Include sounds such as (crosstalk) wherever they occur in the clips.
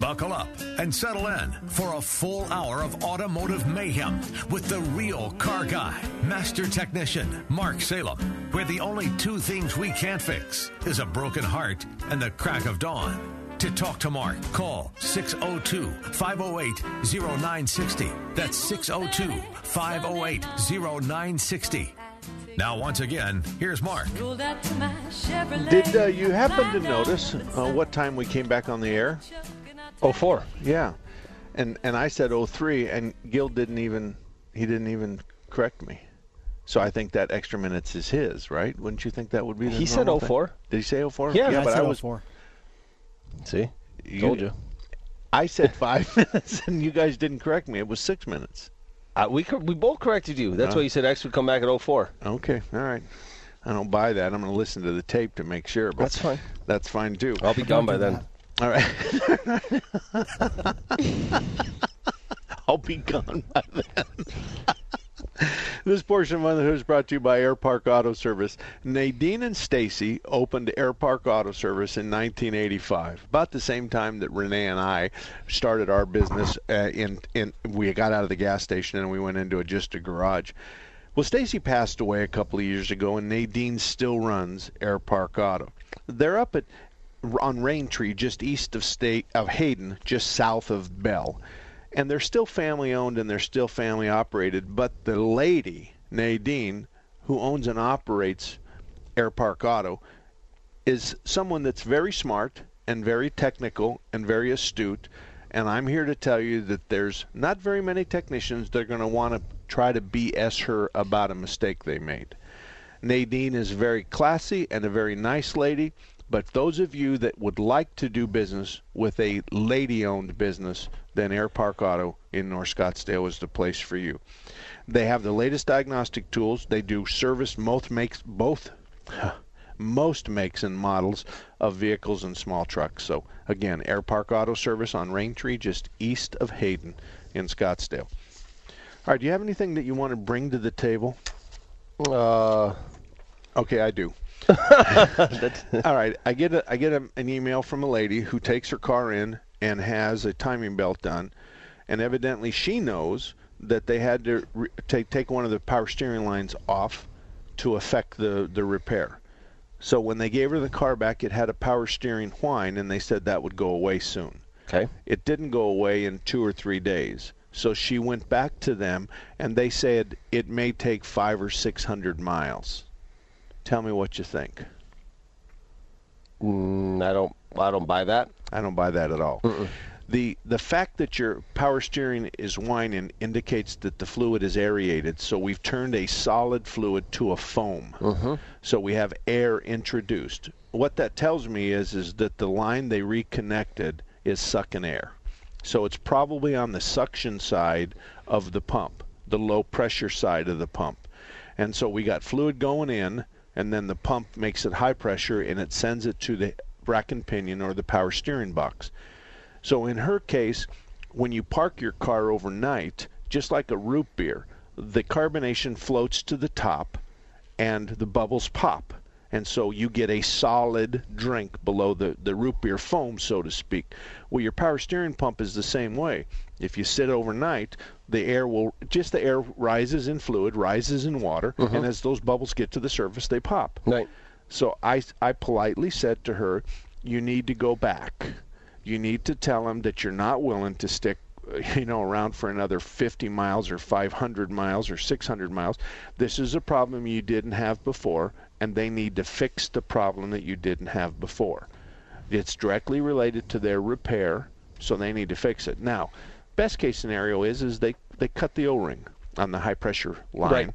Buckle up and settle in for a full hour of automotive mayhem with the real car guy, master technician Mark Salem, where the only two things we can't fix is a broken heart and the crack of dawn. To talk to Mark, call 602 508 0960. That's 602 508 0960. Now, once again, here's Mark. Did uh, you happen to notice uh, what time we came back on the air? Oh, four. Yeah, and and I said oh three, and Gil didn't even he didn't even correct me. So I think that extra minutes is his, right? Wouldn't you think that would be? The He said normal thing? 04. Did he say 04? Yeah, yeah I but said I was. 04. See? you- Told you. I said (laughs) five minutes, and you guys didn't correct me. It was six minutes. Uh, we we both corrected you. That's No. why you said X would come back at 04. Okay, all right. I don't buy that. I'm going to listen to the tape to make sure. But That's fine. That's fine too. I'll be gone by then. All right. (laughs) I'll be gone by then. (laughs) this portion of Mother Who is brought to you by Air Park Auto Service. Nadine and Stacy opened Air Park Auto Service in 1985, about the same time that Renee and I started our business. Uh, in in we got out of the gas station and we went into a, just a garage. Well, Stacy passed away a couple of years ago, and Nadine still runs Air Park Auto. They're up at on Raintree, just east of state of Hayden, just south of Bell, and they're still family owned and they're still family operated. But the lady Nadine, who owns and operates Air Park Auto, is someone that's very smart and very technical and very astute. And I'm here to tell you that there's not very many technicians that are going to want to try to BS her about a mistake they made. Nadine is very classy and a very nice lady, but those of you that would like to do business with a lady owned business, then Air Park Auto in North Scottsdale is the place for you. They have the latest diagnostic tools. They do service most makes both (laughs) most makes and models of vehicles and small trucks. So again, Air Park Auto Service on Raintree, just east of Hayden in Scottsdale. All right, do you have anything that you want to bring to the table? Uh, Okay, I do. (laughs) All right, I get a, I get a, an email from a lady who takes her car in and has a timing belt done, and evidently she knows that they had to re- take take one of the power steering lines off to affect the the repair. So when they gave her the car back, it had a power steering whine, and they said that would go away soon. okay. It didn't go away in two or three days. So she went back to them, and they said it may take five or six hundred miles. Tell me what you think. Mm, I don't. I don't buy that. I don't buy that at all. The the fact that your power steering is whining indicates that the fluid is aerated. So we've turned a solid fluid to a foam. So we have air introduced. What that tells me is is that the line they reconnected is sucking air. So it's probably on the suction side of the pump, the low pressure side of the pump. And so we got fluid going in, and then the pump makes it high pressure and it sends it to the rack and pinion or the power steering box. So in her case, when you park your car overnight, just like a root beer, the carbonation floats to the top and the bubbles pop. And so you get a solid drink below the, the root beer foam, so to speak. Well, your power steering pump is the same way. If you sit overnight, the air will just the air rises in fluid, rises in water, mm-hmm. and as those bubbles get to the surface, they pop. Right. So I, I politely said to her, you need to go back. You need to tell them that you're not willing to stick, (laughs) you know, around for another 50 miles or 500 miles or 600 miles. This is a problem you didn't have before, and they need to fix the problem that you didn't have before. It's directly related to their repair, so they need to fix it. Now, best case scenario is is they they cut the O-ring on the high pressure line Right.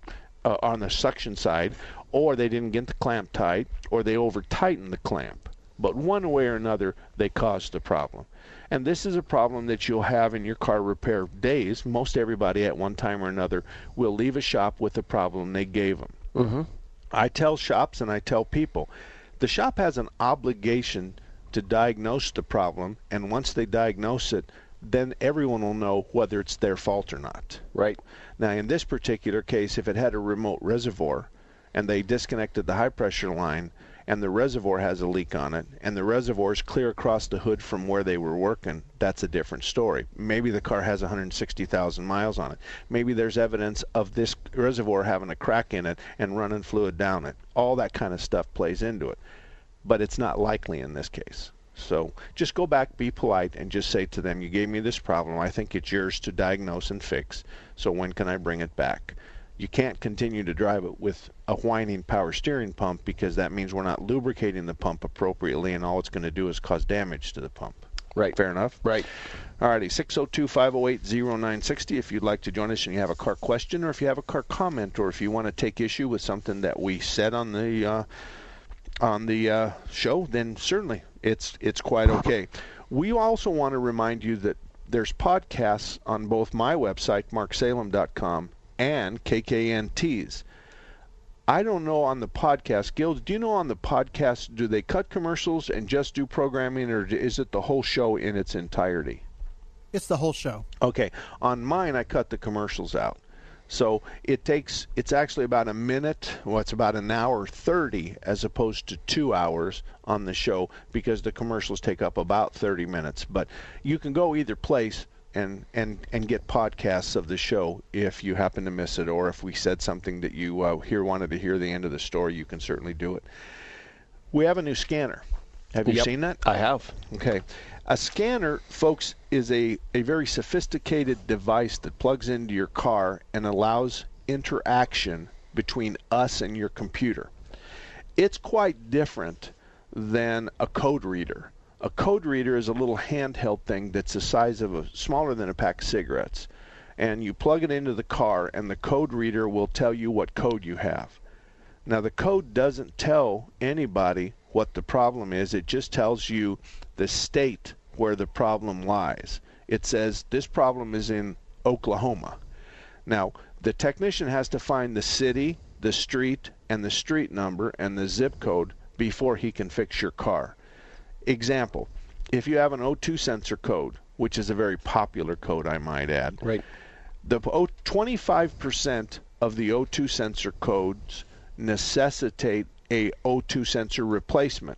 uh, on the suction side, or they didn't get the clamp tight, or they over tightened the clamp. but one way or another, they caused the problem. And this is a problem that you'll have in your car repair days. Most everybody at one time or another will leave a shop with a problem they gave them. Mm-hmm. I tell shops and I tell people the shop has an obligation to diagnose the problem, and once they diagnose it, then everyone will know whether it's their fault or not. Right. Now, in this particular case, if it had a remote reservoir and they disconnected the high pressure line and the reservoir has a leak on it and the reservoir is clear across the hood from where they were working, that's a different story. Maybe the car has 160,000 miles on it. Maybe there's evidence of this reservoir having a crack in it and running fluid down it. All that kind of stuff plays into it. But it's not likely in this case. So just go back, be polite, and just say to them, You gave me this problem. I think it's yours to diagnose and fix. So when can I bring it back? You can't continue to drive it with a whining power steering pump because that means we're not lubricating the pump appropriately, and all it's going to do is cause damage to the pump. Right. Fair enough? Right. Alrighty, 602 508 0960 if you'd like to join us and you have a car question or if you have a car comment or if you want to take issue with something that we said on the uh, on the uh, show, then certainly it's it's quite okay. We also want to remind you that there's podcasts on both my website, marksalem.com, and KKNT's. I don't know on the podcast, Gil, do you know on the podcast, do they cut commercials and just do programming, or is it the whole show in its entirety? It's the whole show. Okay. On mine, I cut the commercials out. So it takes, it's actually about a minute, well, it's about an hour 30 as opposed to two hours on the show because the commercials take up about 30 minutes. But you can go either place and, and, and get podcasts of the show if you happen to miss it or if we said something that you uh, here wanted to hear the end of the story, you can certainly do it. We have a new scanner. Have you Yep. seen that? I have. Okay. A scanner, folks, is a, a very sophisticated device that plugs into your car and allows interaction between us and your computer. It's quite different than a code reader. A code reader is a little handheld thing that's the size of a smaller than a pack of cigarettes. And you plug it into the car, and the code reader will tell you what code you have. Now, the code doesn't tell anybody what the problem is, it just tells you the state where the problem lies. It says this problem is in Oklahoma. Now, the technician has to find the city, the street, and the street number and the zip code before he can fix your car. Example if you have an O2 sensor code, which is a very popular code, I might add, Right. the O- 25% of the O2 sensor codes necessitate a O2 sensor replacement.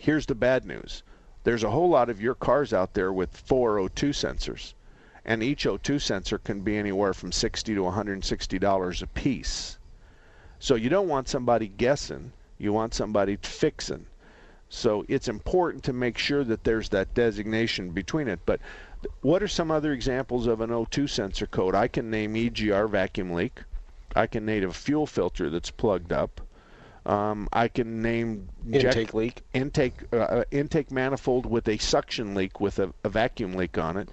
Here's the bad news. There's a whole lot of your cars out there with four O2 sensors, and each O2 sensor can be anywhere from 60 to 160 dollars a piece. So you don't want somebody guessing, you want somebody fixing. So it's important to make sure that there's that designation between it. But what are some other examples of an O2 sensor code? I can name EGR vacuum leak. I can name a fuel filter that's plugged up. Um, I can name Intake leak. intake uh, intake manifold with a suction leak with a, a vacuum leak on it.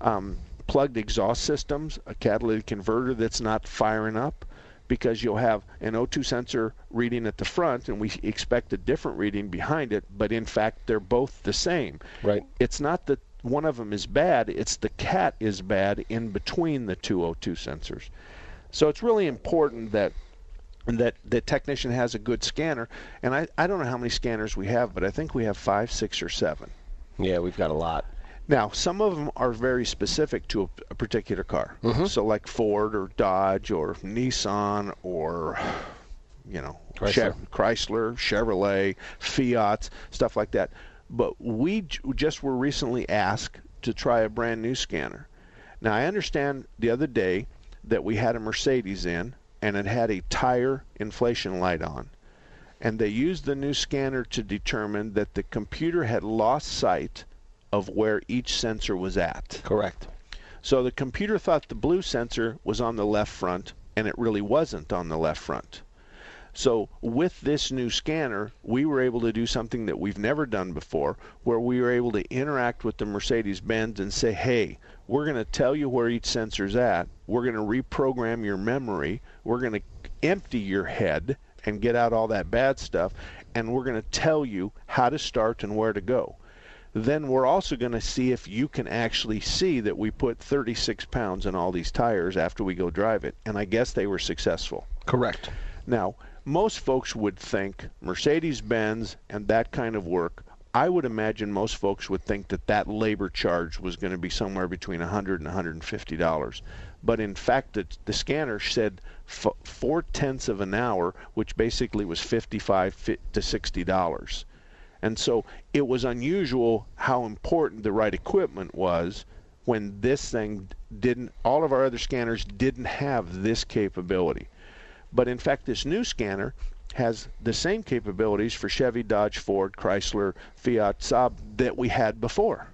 Um, plugged exhaust systems, a catalytic converter that's not firing up because you'll have an O2 sensor reading at the front and we expect a different reading behind it, but in fact they're both the same. Right. It's not that one of them is bad, it's the cat is bad in between the two O2 sensors. So it's really important that that the technician has a good scanner. And I, I don't know how many scanners we have, but I think we have five, six, or seven. Yeah, we've got a lot. Now, some of them are very specific to a, a particular car. Mm-hmm. So, like Ford or Dodge or Nissan or, you know, Chrysler. Chev- Chrysler, Chevrolet, Fiat, stuff like that. But we j- just were recently asked to try a brand new scanner. Now, I understand the other day that we had a Mercedes in and it had a tire inflation light on. And they used the new scanner to determine that the computer had lost sight of where each sensor was at. Correct. So the computer thought the blue sensor was on the left front, and it really wasn't on the left front. So with this new scanner, we were able to do something that we've never done before, where we were able to interact with the Mercedes-Benz and say, "Hey, we're going to tell you where each sensor's at. We're going to reprogram your memory. We're going to empty your head and get out all that bad stuff, and we're going to tell you how to start and where to go. Then we're also going to see if you can actually see that we put 36 pounds in all these tires after we go drive it. And I guess they were successful. Correct. Now, most folks would think Mercedes Benz and that kind of work. I would imagine most folks would think that that labor charge was going to be somewhere between 100 and 150 dollars. But in fact, the, the scanner said f- four tenths of an hour, which basically was 55 fi- to 60 dollars. And so it was unusual how important the right equipment was when this thing didn't, all of our other scanners didn't have this capability. But in fact, this new scanner has the same capabilities for Chevy, Dodge, Ford, Chrysler, Fiat, Saab that we had before.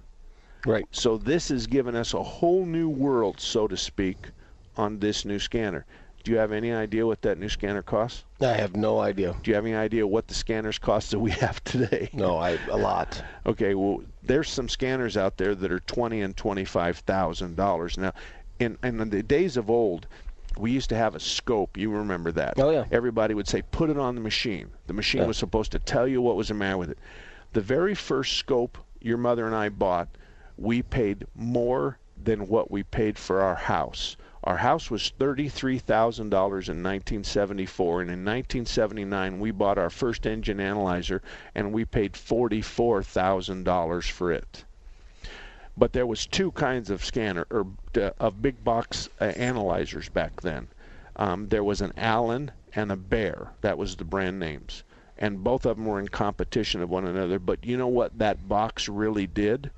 Right. So this has given us a whole new world, so to speak, on this new scanner. Do you have any idea what that new scanner costs? I have no idea. Do you have any idea what the scanners cost that we (laughs) have today? No, I a lot. Okay, well, there's some scanners out there that are twenty and twenty-five thousand dollars. Now, in in the days of old, we used to have a scope. You remember that? Oh, yeah. Everybody would say, "Put it on the machine." The machine Yeah. was supposed to tell you what was the matter with it. The very first scope your mother and I bought, we paid more than what we paid for our house. Our house was thirty-three thousand dollars in 1974, and in 1979 we bought our first engine analyzer, and we paid forty-four thousand dollars for it. But there was two kinds of scanner or uh, of big box uh, analyzers back then. Um, there was an Allen and a Bear. That was the brand names, and both of them were in competition of one another. But you know what that box really did?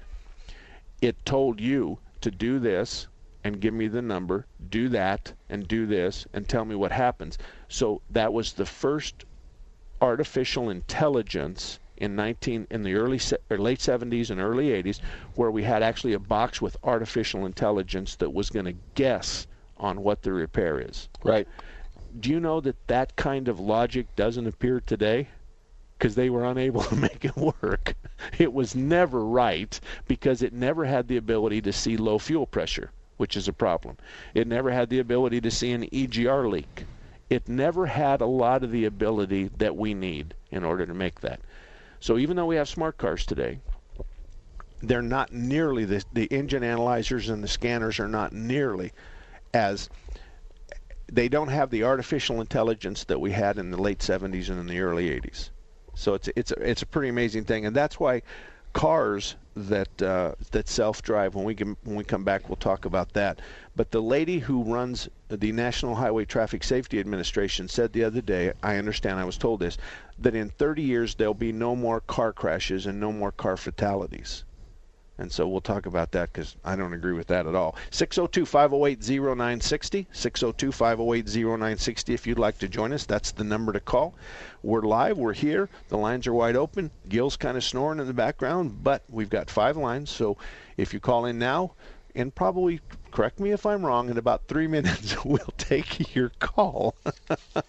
It told you to do this and give me the number, do that and do this and tell me what happens. So that was the first artificial intelligence in 19 in the early or er, late 70s and early 80s where we had actually a box with artificial intelligence that was going to guess on what the repair is. Right. Do you know that that kind of logic doesn't appear today? Because they were unable (laughs) to make it work. It was never right because it never had the ability to see low fuel pressure, which is a problem. It never had the ability to see an EGR leak. It never had a lot of the ability that we need in order to make that. So even though we have smart cars today, they're not nearly the the engine analyzers and the scanners are not nearly as they don't have the artificial intelligence that we had in the late 70s and in the early 80s. So it's it's it's a pretty amazing thing, and that's why cars that uh, that self-drive. When we can, when we come back, we'll talk about that. But the lady who runs the National Highway Traffic Safety Administration said the other day, I understand, I was told this, that in 30 years there'll be no more car crashes and no more car fatalities. And so we'll talk about that because I don't agree with that at all. 602 508 0960. 602 508 0960. If you'd like to join us, that's the number to call. We're live. We're here. The lines are wide open. Gil's kind of snoring in the background, but we've got five lines. So if you call in now, and probably correct me if I'm wrong, in about three (laughs) minutes, we'll take your call.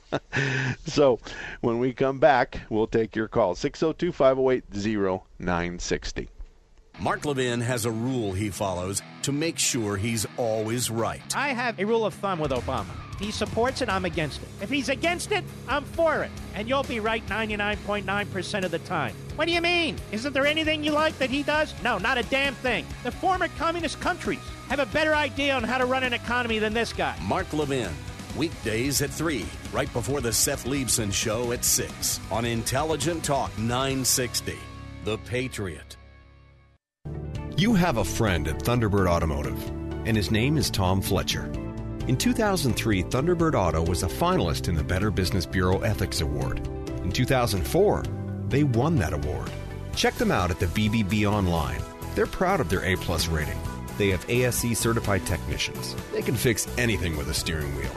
(laughs) so when we come back, we'll take your call. 602 508 0960. Mark Levin has a rule he follows to make sure he's always right. I have a rule of thumb with Obama. If he supports it, I'm against it. If he's against it, I'm for it. And you'll be right 99.9% of the time. What do you mean? Isn't there anything you like that he does? No, not a damn thing. The former communist countries have a better idea on how to run an economy than this guy. Mark Levin, weekdays at 3, right before the Seth Leibsohn Show at 6 on Intelligent Talk 960. The Patriot. You have a friend at Thunderbird Automotive, and his name is Tom Fletcher. In 2003, Thunderbird Auto was a finalist in the Better Business Bureau Ethics Award. In 2004, they won that award. Check them out at the BBB online. They're proud of their A plus rating. They have ASE certified technicians. They can fix anything with a steering wheel.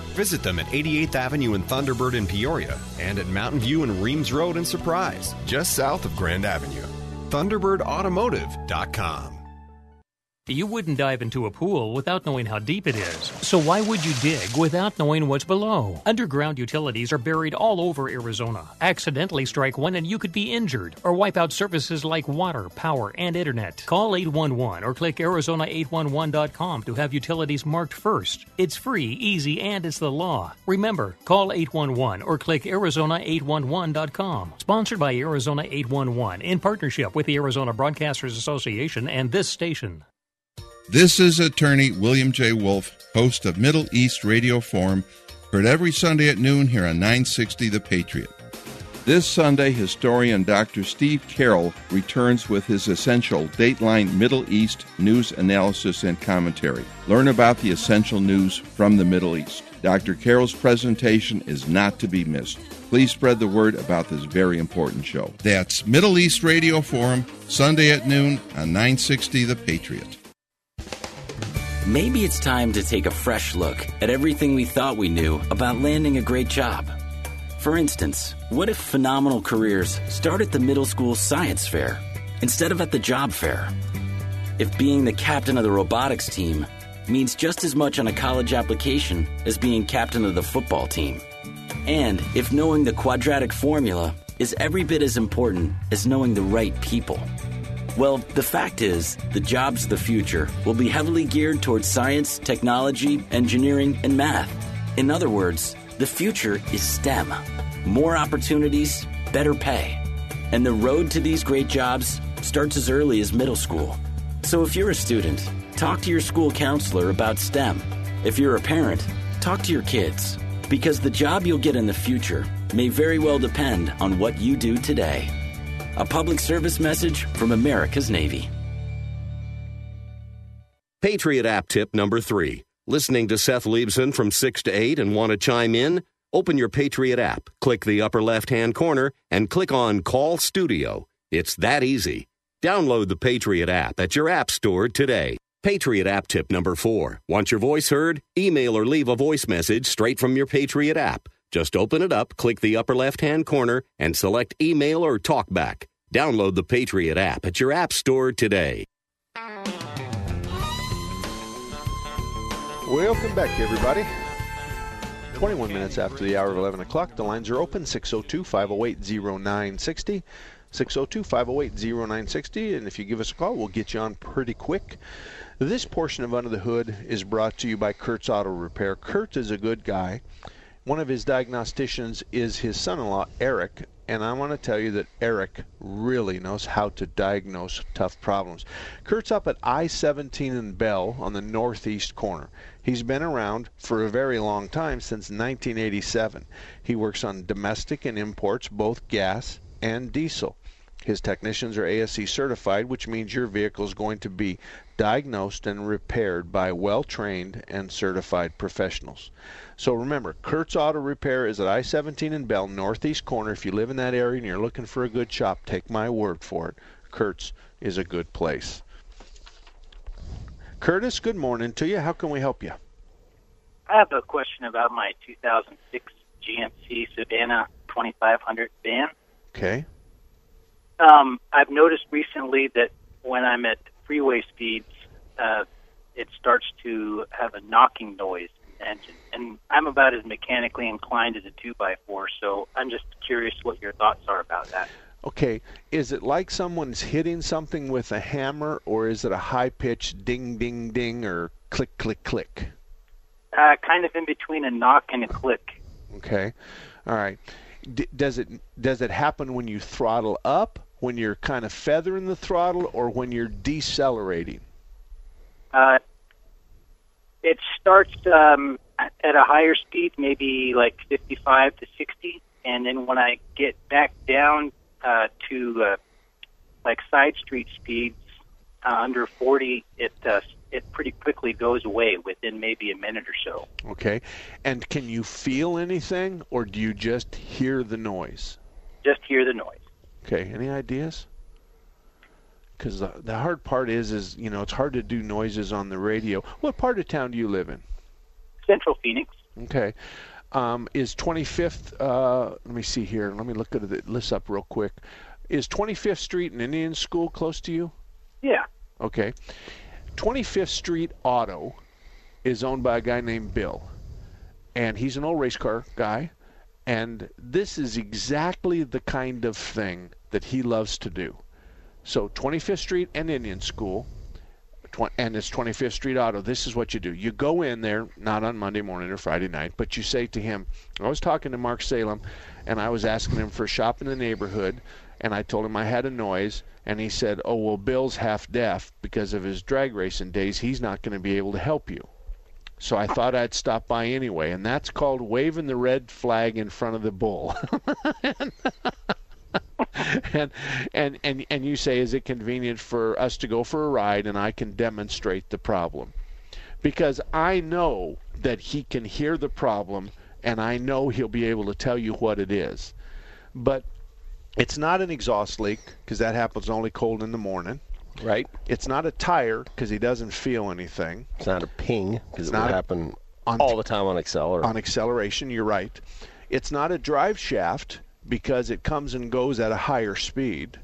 Visit them at 88th Avenue in Thunderbird in Peoria and at Mountain View and Reams Road in Surprise, just south of Grand Avenue. ThunderbirdAutomotive.com. You wouldn't dive into a pool without knowing how deep it is. So why would you dig without knowing what's below? Underground utilities are buried all over Arizona. Accidentally strike one and you could be injured or wipe out services like water, power, and internet. Call 811 or click arizona811.com to have utilities marked first. It's free, easy, and it's the law. Remember, call 811 or click arizona811.com. Sponsored by Arizona 811 in partnership with the Arizona Broadcasters Association and this station. This is attorney William J. Wolf, host of Middle East Radio Forum, heard every Sunday at noon here on 960 The Patriot. This Sunday, historian Dr. Steve Carol returns with his essential Dateline Middle East news analysis and commentary. Learn about the essential news from the Middle East. Dr. Carol's presentation is not to be missed. Please spread the word about this very important show. That's Middle East Radio Forum, Sunday at noon on 960 The Patriot. Maybe it's time to take a fresh look at everything we thought we knew about landing a great job. For instance, what if phenomenal careers start at the middle school science fair instead of at the job fair? If being the captain of the robotics team means just as much on a college application as being captain of the football team. And if knowing the quadratic formula is every bit as important as knowing the right people. Well, the fact is, the jobs of the future will be heavily geared towards science, technology, engineering, and math. In other words, the future is STEM. More opportunities, better pay. And the road to these great jobs starts as early as middle school. So if you're a student, talk to your school counselor about STEM. If you're a parent, talk to your kids. Because the job you'll get in the future may very well depend on what you do today. A public service message from America's Navy. Patriot app tip number three. Listening to Seth Leibsohn from 6 to 8 and want to chime in? Open your Patriot app, click the upper left hand corner, and click on Call Studio. It's that easy. Download the Patriot app at your app store today. Patriot app tip number four. Want your voice heard? Email or leave a voice message straight from your Patriot app. Just open it up, click the upper left hand corner, and select email or talkback. Download the Patriot app at your app store today. Welcome back, everybody. 21 minutes after the hour of 11 o'clock. The lines are open 602 508 0960. 602 508 0960. And if you give us a call, we'll get you on pretty quick. This portion of Under the Hood is brought to you by Kurt's Auto Repair. Kurt is a good guy. One of his diagnosticians is his son in law, Eric. And I want to tell you that Eric really knows how to diagnose tough problems. Kurt's up at I 17 and Bell on the northeast corner. He's been around for a very long time, since 1987. He works on domestic and imports, both gas and diesel. His technicians are ASE certified, which means your vehicle is going to be diagnosed and repaired by well trained and certified professionals. So remember, Kurt's Auto Repair is at I 17 and Bell, northeast corner. If you live in that area and you're looking for a good shop, take my word for it. Kurt's is a good place. Curtis, good morning to you. How can we help you? I have a question about my 2006 GMC Savana 2500 van. Okay. Um, I've noticed recently that when I'm at freeway speeds, uh, it starts to have a knocking noise in the engine. And I'm about as mechanically inclined as a 2x4, so I'm just curious what your thoughts are about that. Okay, is it like someone's hitting something with a hammer, or is it a high pitched ding, ding, ding, or click, click, click? Uh, kind of in between a knock and a click. Okay, all right. D- does it does it happen when you throttle up, when you're kind of feathering the throttle, or when you're decelerating? Uh, it starts um, at a higher speed, maybe like 55 to 60, and then when I get back down uh, to uh, like side street speeds uh, under 40, it uh, it pretty quickly goes away within maybe a minute or so. Okay, and can you feel anything, or do you just hear the noise? Just hear the noise. Okay, any ideas? Because the, the hard part is, is you know, it's hard to do noises on the radio. What part of town do you live in? Central Phoenix. Okay. Um, is 25th? Uh, let me see here. Let me look at the list up real quick. Is 25th Street and Indian school close to you? Yeah. Okay. 25th Street Auto is owned by a guy named Bill, and he's an old race car guy. And this is exactly the kind of thing that he loves to do. So 25th Street and Indian School, and it's 25th Street Auto. This is what you do. You go in there, not on Monday morning or Friday night, but you say to him, I was talking to Mark Salem, and I was asking him for a shop in the neighborhood, and I told him I had a noise, and he said, Oh, well, Bill's half deaf because of his drag racing days. He's not going to be able to help you. So I thought I'd stop by anyway, and that's called waving the red flag in front of the bull. (laughs) and and and and you say, is it convenient for us to go for a ride, and I can demonstrate the problem? Because I know that he can hear the problem, and I know he'll be able to tell you what it is. But it's not an exhaust leak because that happens only cold in the morning. Right. It's not a tire because he doesn't feel anything. It's not a ping because it not a- happen on- all the time on Excel. on acceleration. You're right. It's not a drive shaft because it comes and goes at a higher speed.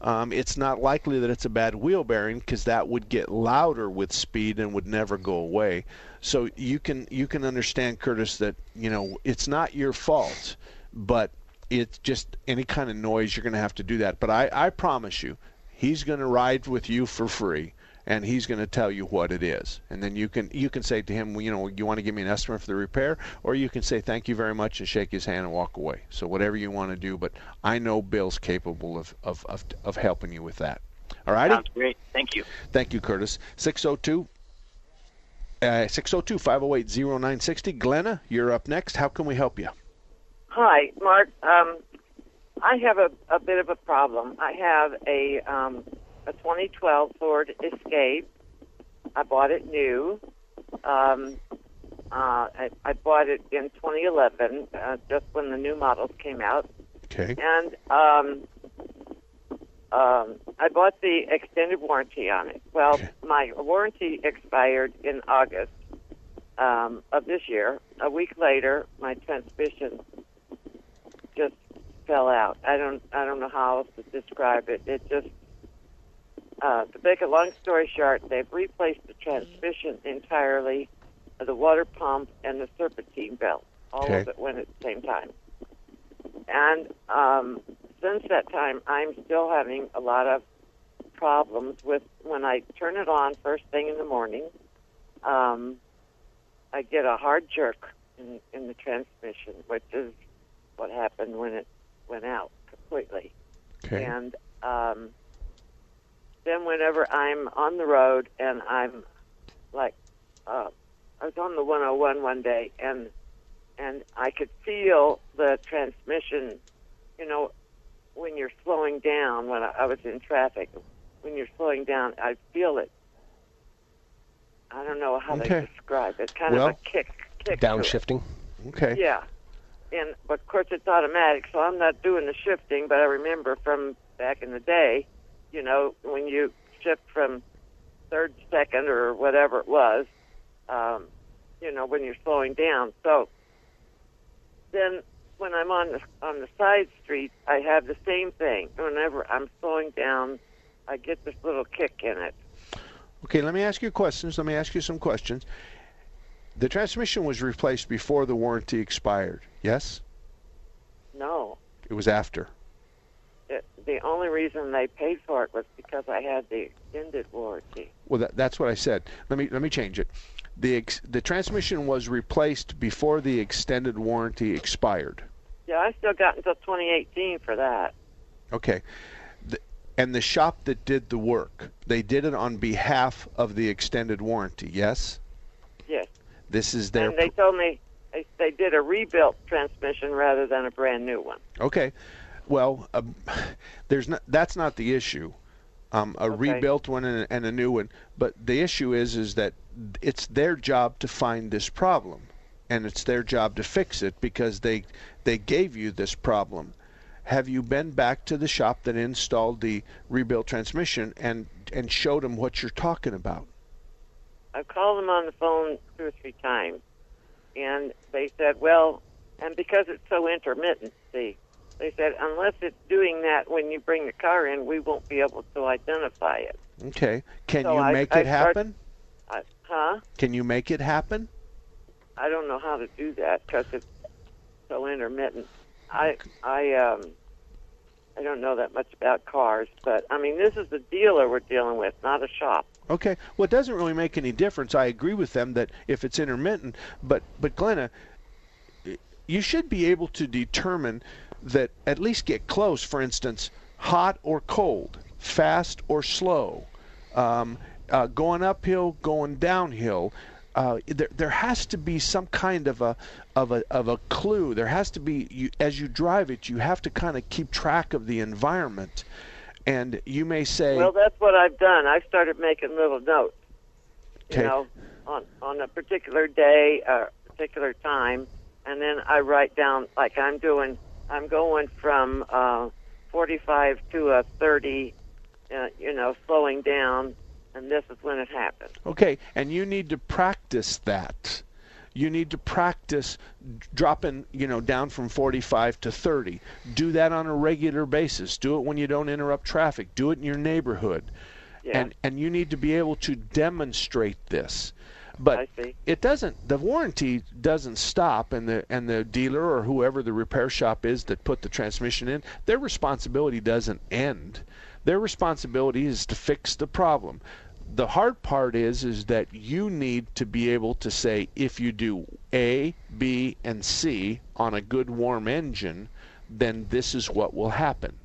Um, it's not likely that it's a bad wheel bearing because that would get louder with speed and would never go away. So you can you can understand, Curtis, that you know it's not your fault, but it's just any kind of noise you're going to have to do that. But I, I promise you, he's going to ride with you for free and he's going to tell you what it is. And then you can you can say to him well, you know you want to give me an estimate for the repair or you can say thank you very much and shake his hand and walk away. So whatever you want to do but i know bill's capable of of of, of helping you with that. All righty? Sounds great. Thank you. thank you curtis. 602 uh, 602 508 0960 glenna you're up next. How can we help you? Hi, Mark. Um, I have a, a bit of a problem. I have a um, a 2012 Ford Escape. I bought it new. Um, uh, I, I bought it in 2011, uh, just when the new models came out. okay And um, um, I bought the extended warranty on it. Well, my warranty expired in August um, of this year. A week later, my transmission just fell out. I don't I don't know how else to describe it. It just uh, to make a long story short, they've replaced the transmission entirely, the water pump and the serpentine belt. All Okay. of it went at the same time. And um, since that time, I'm still having a lot of problems with when I turn it on first thing in the morning. Um, I get a hard jerk in, in the transmission, which is what happened when it went out completely. Okay. And um, then whenever I'm on the road and I'm like, uh, I was on the 101 one day and and I could feel the transmission. You know, when you're slowing down, when I, I was in traffic, when you're slowing down, I feel it. I don't know how Okay. to describe it. It's kind Well, of a kick, kick. Downshifting. Okay. Yeah, and but of course it's automatic, so I'm not doing the shifting. But I remember from back in the day, you know, when you shift from third, to second, or whatever it was, um, you know, when you're slowing down. So then, when I'm on the on the side street, I have the same thing. Whenever I'm slowing down, I get this little kick in it. Okay, let me ask you questions. Let me ask you some questions. The transmission was replaced before the warranty expired. Yes? No, It was after. it, the only reason they paid for it was because I had the extended warranty. Well, that, that's what I said. Let me let me change it. The ex, the transmission was replaced before the extended warranty expired. Yeah, I still got until 2018 for that. Okay. The, and the shop that did the work, they did it on behalf of the extended warranty. Yes? This is their and they told me they, they did a rebuilt transmission rather than a brand new one. Okay. Well, um, (laughs) there's not. That's not the issue. Um, a rebuilt one and a, and a new one. But the issue is, is that it's their job to find this problem, and it's their job to fix it because they they gave you this problem. Have you been back to the shop that installed the rebuilt transmission and and showed them what you're talking about? I've called them on the phone two or three times, and they said, well, and because it's so intermittent, see, they said unless it's doing that when you bring the car in, we won't be able to identify it. Okay. Can So you I- make I it start- happen? I, huh? Can you make it happen? I don't know how to do that because it's so intermittent. I I um I don't know that much about cars, but I mean this is the dealer we're dealing with, not a shop. Okay. Well, it doesn't really make any difference. I agree with them that if it's intermittent, but but Glenna, you should be able to determine that at least get close. For instance, hot or cold, fast or slow, um, uh, going uphill, going downhill. Uh, there, there has to be some kind of a of a of a clue. There has to be you, as you drive it, you have to kind of keep track of the environment. And you may say, Well, that's what I've done. I've started making little notes. Okay. You know, on on a particular day, a particular time, and then I write down like I'm doing. I'm going from uh, 45 to a 30. Uh, you know, slowing down, and this is when it happened. Okay, and you need to practice that. You need to practice dropping, you know, down from 45 to 30. Do that on a regular basis. Do it when you don't interrupt traffic. Do it in your neighborhood. Yeah. And and you need to be able to demonstrate this. But it doesn't the warranty doesn't stop and the and the dealer or whoever the repair shop is that put the transmission in, their responsibility doesn't end. Their responsibility is to fix the problem. The hard part is is that you need to be able to say if you do A, B, and C on a good warm engine, then this is what will happen.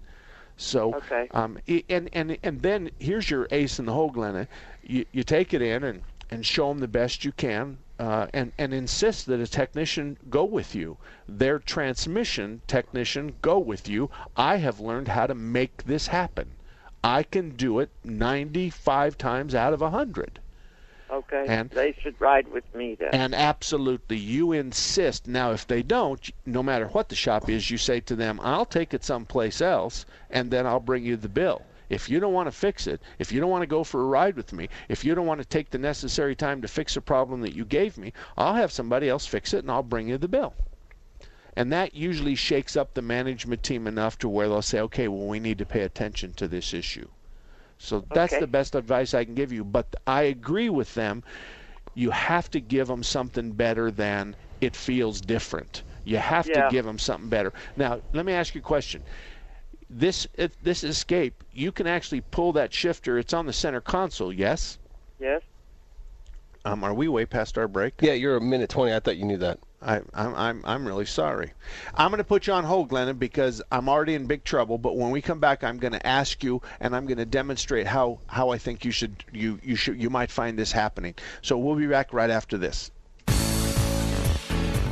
So, Okay. um, and and and then here's your ace in the hole, Glenna. You you take it in and and show them the best you can, uh, and and insist that a technician go with you. Their transmission technician go with you. I have learned how to make this happen. I can do it 95 times out of 100. Okay. And- they should ride with me then. And absolutely, you insist. Now, if they don't, no matter what the shop is, you say to them, I'll take it someplace else, and then I'll bring you the bill. If you don't want to fix it, if you don't want to go for a ride with me, if you don't want to take the necessary time to fix a problem that you gave me, I'll have somebody else fix it and I'll bring you the bill. And that usually shakes up the management team enough to where they'll say, okay, well, we need to pay attention to this issue. So that's Okay. the best advice I can give you. But I agree with them. You have to give them something better than it feels different. You have Yeah. to give them something better. Now, let me ask you a question. This it, this escape, you can actually pull that shifter. It's on the center console. Yes. yes. Um, are we way past our break? Yeah, you're a minute 20. I thought you knew that. I, I'm, I'm, I'm really sorry. I'm going to put you on hold, Glennon, because I'm already in big trouble. But when we come back, I'm going to ask you, and I'm going to demonstrate how, how I think you should you you should you might find this happening. So we'll be back right after this.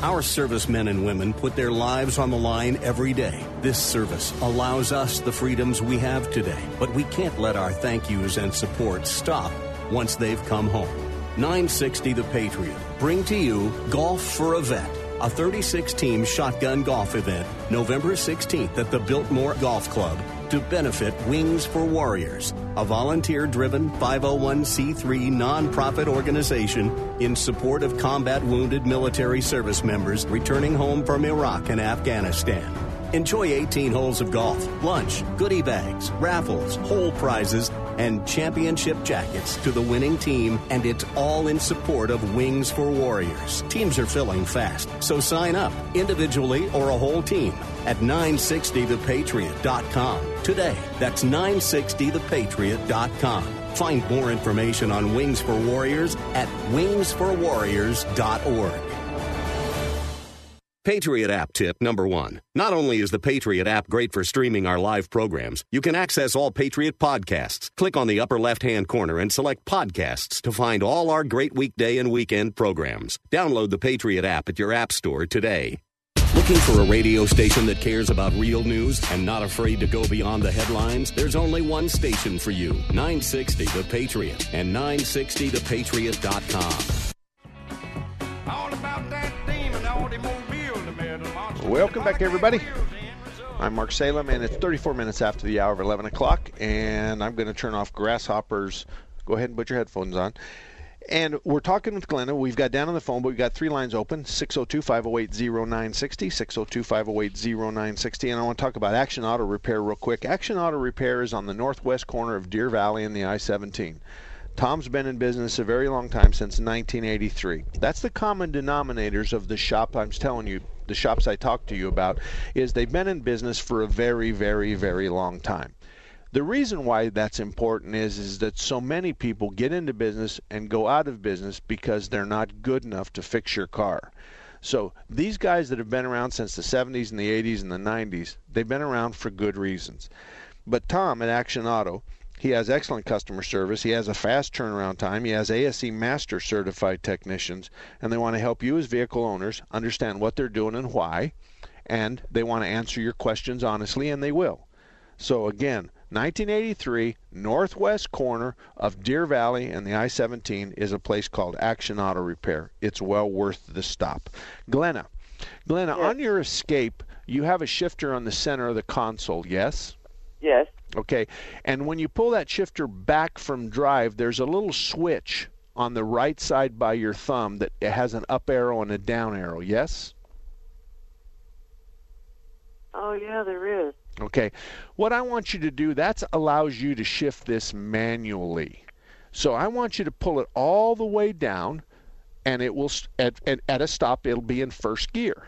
Our servicemen and women put their lives on the line every day. This service allows us the freedoms we have today, but we can't let our thank yous and support stop once they've come home. 960 The Patriot bring to you Golf for a Vet, a 36 team shotgun golf event November 16th at the Biltmore Golf Club to benefit Wings for Warriors, a volunteer driven 501c3 nonprofit organization in support of combat wounded military service members returning home from Iraq and Afghanistan. Enjoy 18 holes of golf, lunch, goodie bags, raffles, hole prizes, and championship jackets to the winning team, and it's all in support of Wings for Warriors. Teams are filling fast, so sign up individually or a whole team at 960thepatriot.com today. That's 960thepatriot.com. Find more information on Wings for Warriors at wingsforwarriors.org. Patriot app tip number one. Not only is the Patriot app great for streaming our live programs, you can access all Patriot podcasts. Click on the upper left hand corner and select podcasts to find all our great weekday and weekend programs. Download the Patriot app at your app store today. Looking for a radio station that cares about real news and not afraid to go beyond the headlines? There's only one station for you 960 The Patriot and 960thepatriot.com. Welcome back, everybody. I'm Mark Salem, and it's 34 minutes after the hour of 11 o'clock, and I'm going to turn off Grasshoppers. Go ahead and put your headphones on. And we're talking with Glenna. We've got down on the phone, but we've got three lines open 602 508 0960, 602 508 0960. And I want to talk about Action Auto Repair real quick. Action Auto Repair is on the northwest corner of Deer Valley and the I 17. Tom's been in business a very long time, since 1983. That's the common denominators of the shop I'm telling you, the shops I talked to you about, is they've been in business for a very, very, very long time. The reason why that's important is is that so many people get into business and go out of business because they're not good enough to fix your car. So these guys that have been around since the 70s and the 80s and the 90s, they've been around for good reasons. But Tom at Action Auto, he has excellent customer service. He has a fast turnaround time. He has ASE Master certified technicians, and they want to help you as vehicle owners understand what they're doing and why, and they want to answer your questions honestly, and they will. So again, 1983, northwest corner of Deer Valley and the I 17 is a place called Action Auto Repair. It's well worth the stop. Glenna, Glenna, on your escape, you have a shifter on the center of the console, yes? Yes. Okay. And when you pull that shifter back from drive, there's a little switch on the right side by your thumb that has an up arrow and a down arrow, yes? Oh yeah, there is. Okay. What I want you to do, that allows you to shift this manually. So I want you to pull it all the way down, and it will, at, at, at a stop, it'll be in first gear.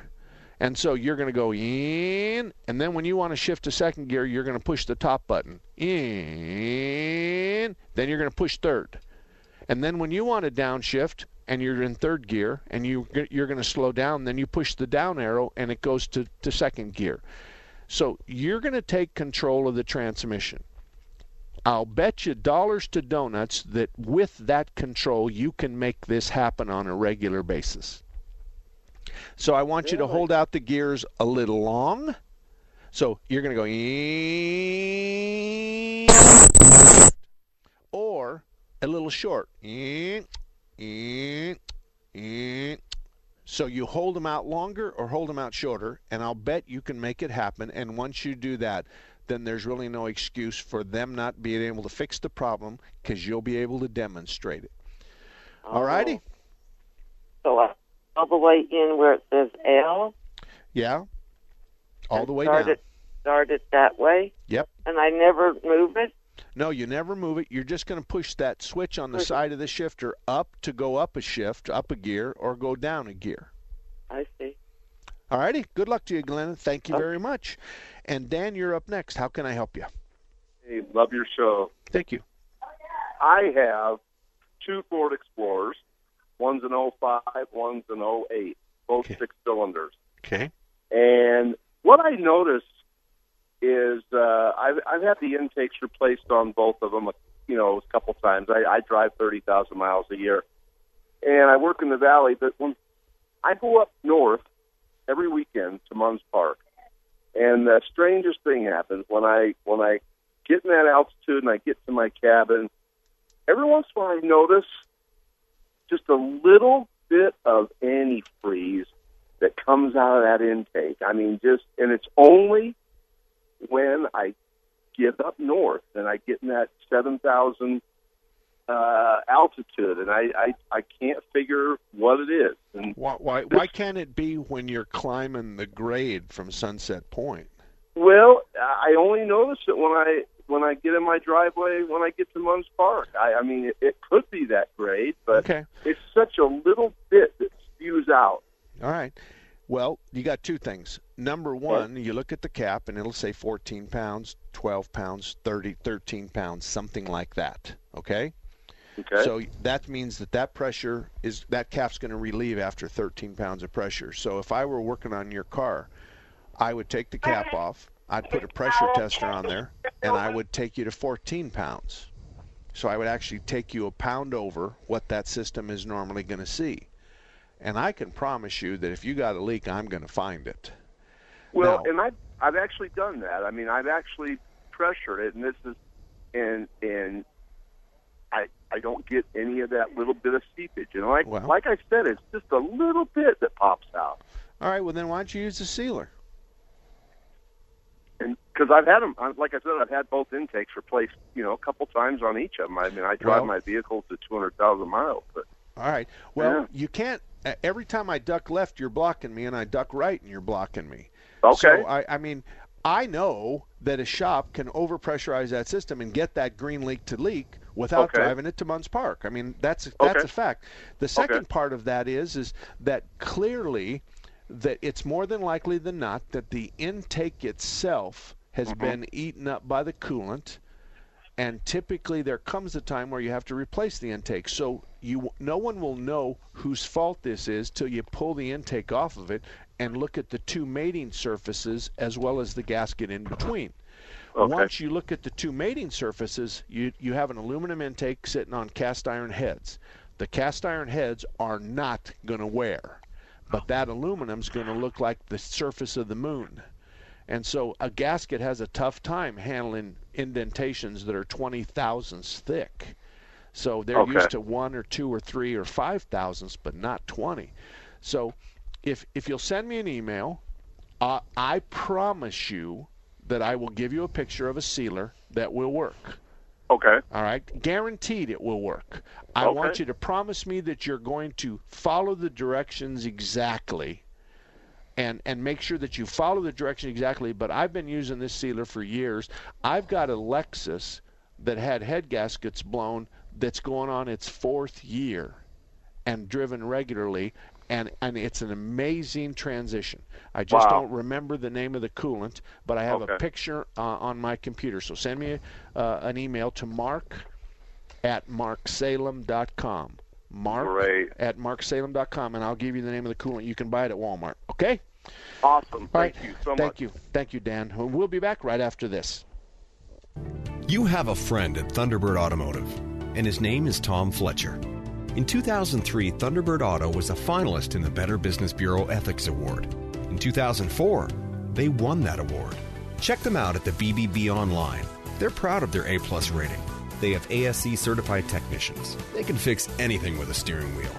And so you're going to go in, and then when you want to shift to second gear, you're going to push the top button. In, then you're going to push third. And then when you want to downshift, and you're in third gear, and you, you're going to slow down, then you push the down arrow, and it goes to, to second gear. So you're going to take control of the transmission. I'll bet you dollars to donuts that with that control, you can make this happen on a regular basis. So I want you to hold out the gears a little long. So you're going to go or a little short. So you hold them out longer or hold them out shorter, and I'll bet you can make it happen. And once you do that, then there's really no excuse for them not being able to fix the problem because you'll be able to demonstrate it. All righty? So uh, all the way in where it says L. Yeah. All the way start down. It, start it that way. Yep. And I never move it. No, you never move it. You're just going to push that switch on the mm-hmm. side of the shifter up to go up a shift, up a gear, or go down a gear. I see. All righty. Good luck to you, Glenn. Thank you very much. And Dan, you're up next. How can I help you? Hey, love your show. Thank you. I have two Ford Explorers. One's an 05, one's an 08, both six cylinders. Okay. And what I noticed is uh, I've, I've had the intakes replaced on both of them, you know, a couple times. I, I drive 30,000 miles a year, and I work in the valley. But when I go up north every weekend to Munds Park, and the strangest thing happens when I when I get in that altitude and I get to my cabin. Every once in a while, I notice just a little bit of antifreeze that comes out of that intake. I mean, just and it's only when I get up north and I get in that seven thousand uh, altitude, and I, I I can't figure what it is. And Why, why, why can't it be when you're climbing the grade from Sunset Point? well, I only notice it when I when I get in my driveway when I get to Munds Park. I, I mean, it, it could be that grade, but Okay. it's such a little bit that spews out. All right. Well, you got two things. Number one, you look at the cap and it'll say 14 pounds, 12 pounds, 30, 13 pounds, something like that. Okay? Okay. So that means that that pressure is that cap's going to relieve after 13 pounds of pressure. So if I were working on your car, I would take the cap off. I'd put a pressure tester on there, and I would take you to 14 pounds. So I would actually take you a pound over what that system is normally going to see. And I can promise you that if you got a leak, I'm going to find it. Well, Now- and I've I've actually done that. I mean, I've actually pressured it, and this is, and and I I don't get any of that little bit of seepage. And like Well- like I said, it's just a little bit that pops out. All right, well then why don't you use the sealer? And because I've had them, like I said, I've had both intakes replaced, you know, a couple times on each of them. I mean, I drive Well- my vehicle to two hundred thousand miles, but All right. Well, Yeah. you can't. Every time I duck left, you're blocking me, and I duck right, and you're blocking me. Okay. So I, I mean, I know that a shop can overpressurize that system and get that green leak to leak without Okay. driving it to Munds Park. I mean, that's that's Okay. a fact. The second Okay. part of that is is that clearly that it's more than likely than not that the intake itself has Mm-hmm. been eaten up by the coolant and typically there comes a time where you have to replace the intake. So you no one will know whose fault this is till you pull the intake off of it and look at the two mating surfaces as well as the gasket in between. Okay. Once you look at the two mating surfaces, you you have an aluminum intake sitting on cast iron heads. The cast iron heads are not going to wear, but that aluminum's going to look like the surface of the moon. And so a gasket has a tough time handling indentations that are 20 thousandths thick. So they're Okay. used to one or two or three or five thousandths, but not 20. So if if you'll send me an email, uh, I promise you that I will give you a picture of a sealer that will work. okay, All right, guaranteed it will work. I Okay. want you to promise me that you're going to follow the directions exactly, and and make sure that you follow the direction exactly. But I've been using this sealer for years. I've got a Lexus that had head gaskets blown that's going on its fourth year, and driven regularly. And, and it's an amazing transition. I just Wow. don't remember the name of the coolant, but I have a picture uh, on my computer. So send me uh, an email to mark at marksalem.com. Mark Great. at marksalem.com, and I'll give you the name of the coolant. You can buy it at Walmart. Okay? awesome. All Thank right. you so Thank much. you. Thank you, Dan. We'll be back right after this. You have a friend at Thunderbird Automotive, and his name is Tom Fletcher. In 2003, Thunderbird Auto was a finalist in the Better Business Bureau Ethics Award. In 2004, they won that award. Check them out at the BBB online. They're proud of their A plus rating. They have ASE certified technicians. They can fix anything with a steering wheel.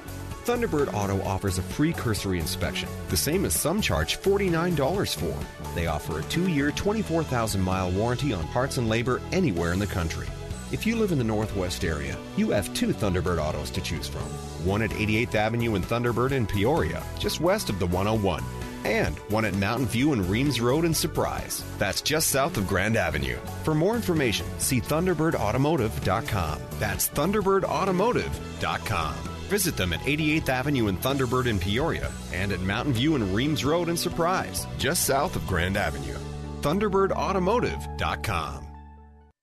Thunderbird Auto offers a free cursory inspection, the same as some charge $49 for. They offer a two year, 24,000 mile warranty on parts and labor anywhere in the country. If you live in the Northwest area, you have two Thunderbird autos to choose from one at 88th Avenue in Thunderbird in Peoria, just west of the 101, and one at Mountain View and Reems Road in Surprise. That's just south of Grand Avenue. For more information, see ThunderbirdAutomotive.com. That's ThunderbirdAutomotive.com. Visit them at 88th Avenue in Thunderbird in Peoria and at Mountain View and Reems Road in Surprise, just south of Grand Avenue. ThunderbirdAutomotive.com.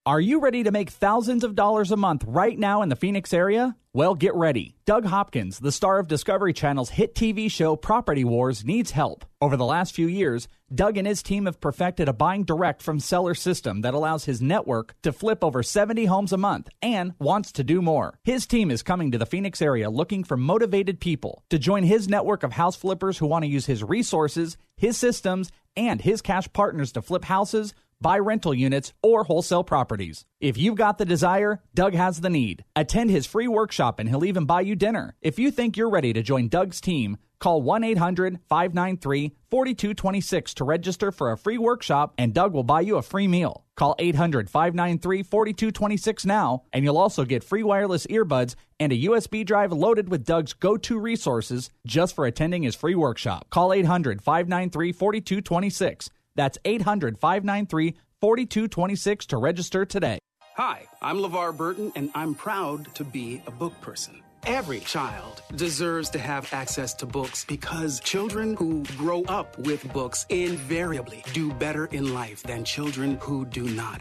Are you ready to make thousands of dollars a month right now in the Phoenix area? Well, get ready. Doug Hopkins, the star of Discovery Channel's hit TV show Property Wars, needs help. Over the last few years, Doug and his team have perfected a buying direct from seller system that allows his network to flip over 70 homes a month and wants to do more. His team is coming to the Phoenix area looking for motivated people to join his network of house flippers who want to use his resources, his systems, and his cash partners to flip houses buy rental units, or wholesale properties. If you've got the desire, Doug has the need. Attend his free workshop and he'll even buy you dinner. If you think you're ready to join Doug's team, call 1 800 593 4226 to register for a free workshop and Doug will buy you a free meal. Call 800 593 4226 now and you'll also get free wireless earbuds and a USB drive loaded with Doug's go to resources just for attending his free workshop. Call 800 593 4226. That's 800 593 4226 to register today. Hi, I'm LeVar Burton, and I'm proud to be a book person. Every child deserves to have access to books because children who grow up with books invariably do better in life than children who do not.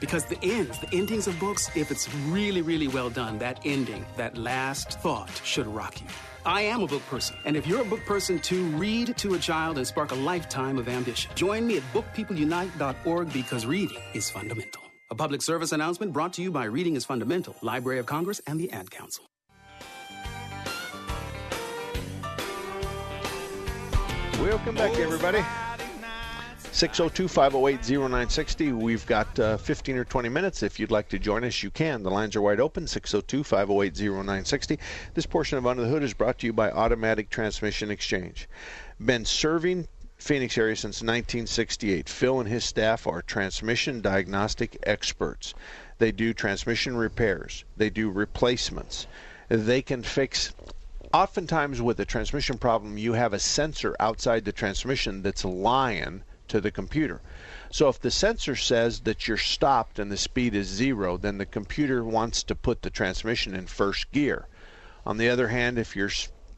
Because the ends, the endings of books, if it's really, really well done, that ending, that last thought should rock you. I am a book person, and if you're a book person too, read to a child and spark a lifetime of ambition. Join me at bookpeopleunite.org because reading is fundamental. A public service announcement brought to you by Reading is Fundamental, Library of Congress, and the Ad Council. Welcome back, everybody. 602 508 0960. We've got uh, 15 or 20 minutes. If you'd like to join us, you can. The lines are wide open 602 508 0960. This portion of Under the Hood is brought to you by Automatic Transmission Exchange. Been serving Phoenix area since 1968. Phil and his staff are transmission diagnostic experts. They do transmission repairs, they do replacements. They can fix oftentimes with a transmission problem you have a sensor outside the transmission that's lying to the computer. So if the sensor says that you're stopped and the speed is zero, then the computer wants to put the transmission in first gear. On the other hand, if your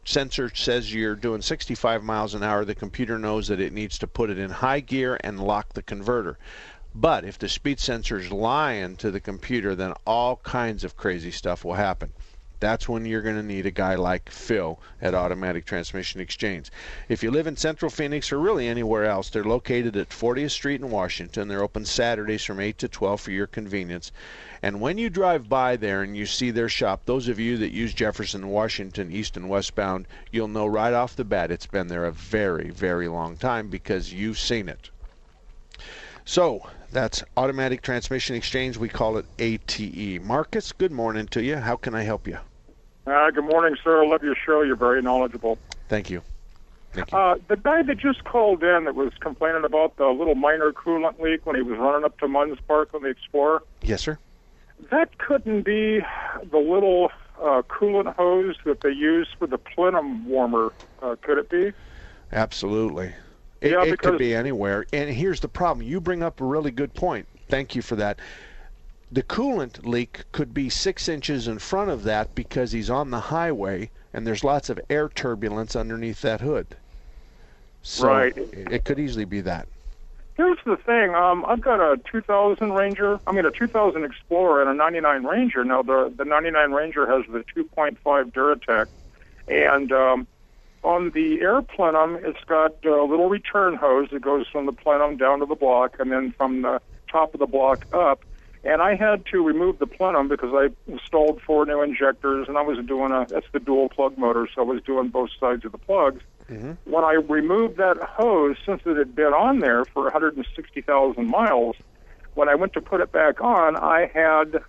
sensor says you're doing 65 miles an hour, the computer knows that it needs to put it in high gear and lock the converter. But if the speed sensor is lying to the computer, then all kinds of crazy stuff will happen. That's when you're going to need a guy like Phil at Automatic Transmission Exchange. If you live in Central Phoenix or really anywhere else, they're located at 40th Street in Washington. They're open Saturdays from 8 to 12 for your convenience. And when you drive by there and you see their shop, those of you that use Jefferson, Washington, east and westbound, you'll know right off the bat it's been there a very, very long time because you've seen it. So that's Automatic Transmission Exchange. We call it ATE. Marcus, good morning to you. How can I help you? Uh, good morning, sir. I love your show. You're very knowledgeable. Thank you. Thank you. Uh, the guy that just called in that was complaining about the little minor coolant leak when he was running up to Munds Park on the Explorer, Yes, sir. that couldn't be the little uh, coolant hose that they use for the plenum warmer, uh, could it be? Absolutely. It, Yeah, it could be anywhere. And here's the problem. You bring up a really good point. Thank you for that. The coolant leak could be six inches in front of that because he's on the highway and there's lots of air turbulence underneath that hood. So Right. It, it could easily be that. Here's the thing. Um, I've got a 2000 Ranger. I mean, a 2000 Explorer and a 99 Ranger. Now, the the 99 Ranger has the 2.5 Duratec, and um, on the air plenum, it's got a little return hose that goes from the plenum down to the block, and then from the top of the block up. And I had to remove the plenum because I installed four new injectors, and I was doing a that's the dual plug motor, so I was doing both sides of the plugs mm-hmm. when I removed that hose, since it had been on there for 160,000 miles, when I went to put it back on, I had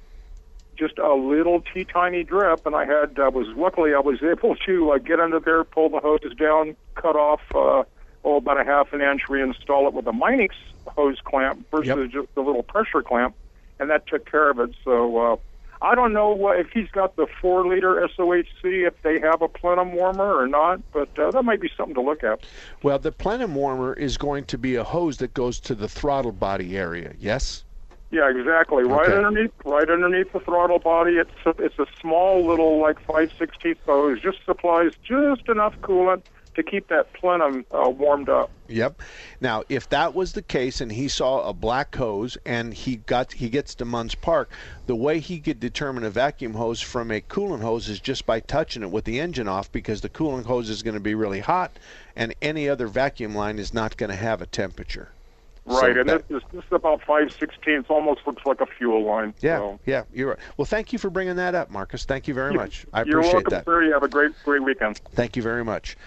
just a little tea tiny drip, and I had I was luckily I was (laughs) able to uh, get under there, pull the hose down, cut off uh, oh about a half an inch, reinstall it with a Minix hose clamp versus just a little pressure clamp, and that took care of it. So. Uh, I don't know what, if he's got the four liter SOHC, if they have a plenum warmer or not, but uh, that might be something to look at. Well, the plenum warmer is going to be a hose that goes to the throttle body area. Yes? Yeah, exactly. Right underneath, right underneath the throttle body. It's a, it's a small little like five sixteenth hose. Just supplies just enough coolant to keep that plenum uh, warmed up. Yep. Now, if that was the case and he saw a black hose and he got he gets to Munds Park, the way he could determine a vacuum hose from a coolant hose is just by touching it with the engine off because the coolant hose is going to be really hot and any other vacuum line is not going to have a temperature. So Right, and that- this, is, this is about five sixteenths. Almost looks like a fuel line. yeah, So. yeah, you're right. Well, thank you for bringing that up, Marcus. Thank you very much. I You're appreciate welcome, that. sir. You have a great, great weekend. Thank you very much.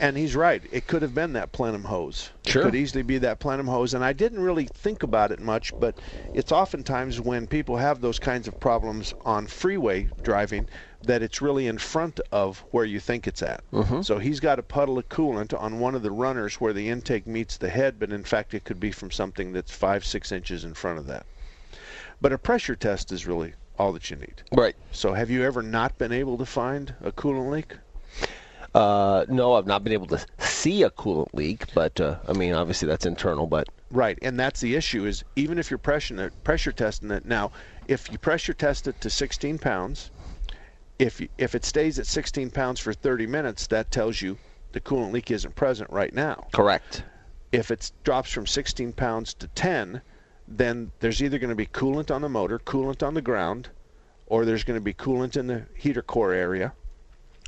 And he's right. It could have been that plenum hose. Sure. It could easily be that plenum hose. And I didn't really think about it much, but it's oftentimes when people have those kinds of problems on freeway driving that it's really in front of where you think it's at. Mhm. So he's got a puddle of coolant on one of the runners where the intake meets the head, but in fact it could be from something that's five, six inches in front of that. But a pressure test is really all that you need. Right. So have you ever not been able to find a coolant leak? Uh, no, I've not been able to see a coolant leak, but uh, I mean, obviously that's internal. But Right, and that's the issue is even if you're pressure pressure testing it now, if you pressure test it to 16 pounds, if if it stays at 16 pounds for 30 minutes, that tells you the coolant leak isn't present right now. correct. If it drops from 16 pounds to 10, then there's either going to be coolant on the motor, coolant on the ground, or there's going to be coolant in the heater core area,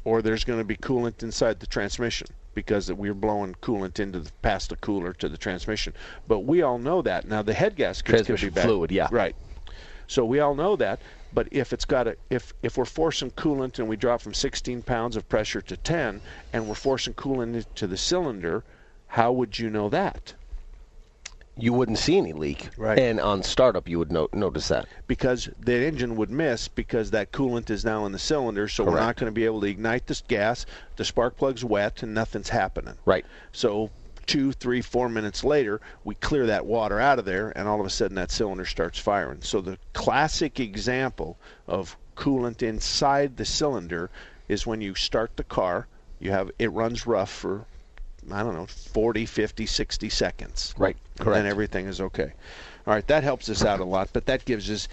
or there's going to be coolant inside the transmission because we're blowing coolant into the, past the cooler to the transmission. But we all know that. Now the head gaskets could be bad. fluid, yeah. Right. So we all know that. But if it's got a if if we're forcing coolant and we drop from 16 pounds of pressure to 10, and we're forcing coolant into the cylinder, how would you know that? You wouldn't see any leak, Right. And on startup, you would no- notice that. because the engine would miss because that coolant is now in the cylinder, so we're not going to be able to ignite this gas. The spark plug's wet and nothing's happening. Right. So two, three, four minutes later, we clear that water out of there, and all of a sudden that cylinder starts firing. So the classic example of coolant inside the cylinder is when you start the car. You have it runs rough for I don't know 40, 50, 60 seconds. Right. Correct. And everything is okay. All right, that helps us out a lot, but that gives us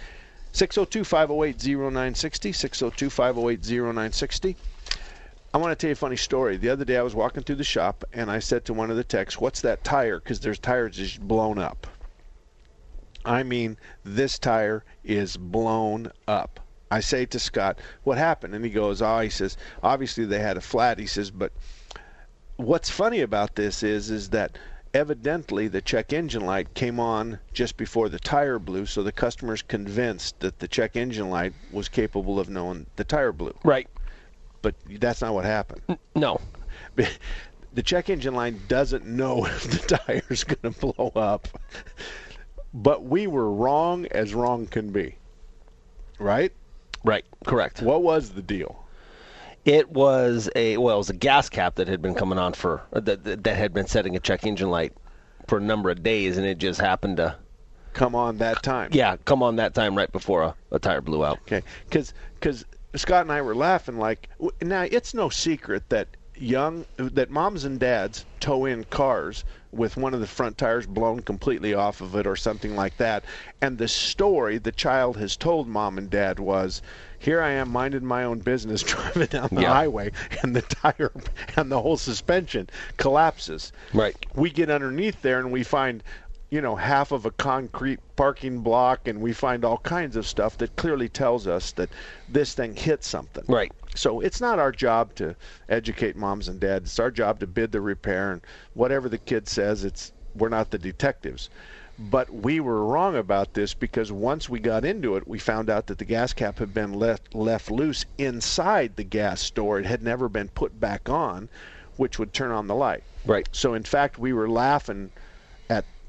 602 508 0960. 602 508 0960. I want to tell you a funny story. The other day I was walking through the shop and I said to one of the techs, What's that tire? Because there's tires just blown up. I mean, this tire is blown up. I say to Scott, What happened? And he goes, Oh, he says, Obviously they had a flat. He says, But what's funny about this is is that evidently the check engine light came on just before the tire blew so the customer's convinced that the check engine light was capable of knowing the tire blew Right. But that's not what happened No. (laughs) the check engine light doesn't know (laughs) if the tire's going to blow up but we were wrong as wrong can be right Right. Correct. what was the deal It was a well, it was a gas cap that had been coming on for uh, that that that had been setting a check engine light for a number of days, and it just happened to come on that time yeah come on that time right before a, a tire blew out. Okay, because because Scott and I were laughing like now it's no secret that young that moms and dads tow in cars with one of the front tires blown completely off of it or something like that and the story the child has told mom and dad was here I am minding my own business (laughs) driving down the Yeah. highway and the tire (laughs) and the whole suspension collapses Right. we get underneath there and we find you know half of a concrete parking block and we find all kinds of stuff that clearly tells us that this thing hit something. Right. so it's not our job to educate moms and dads. It's our job to bid the repair and whatever the kid says it's we're not the detectives. But we were wrong about this because once we got into it we found out that the gas cap had been left left loose inside the gas store. It had never been put back on which would turn on the light. Right. so in fact, we were laughing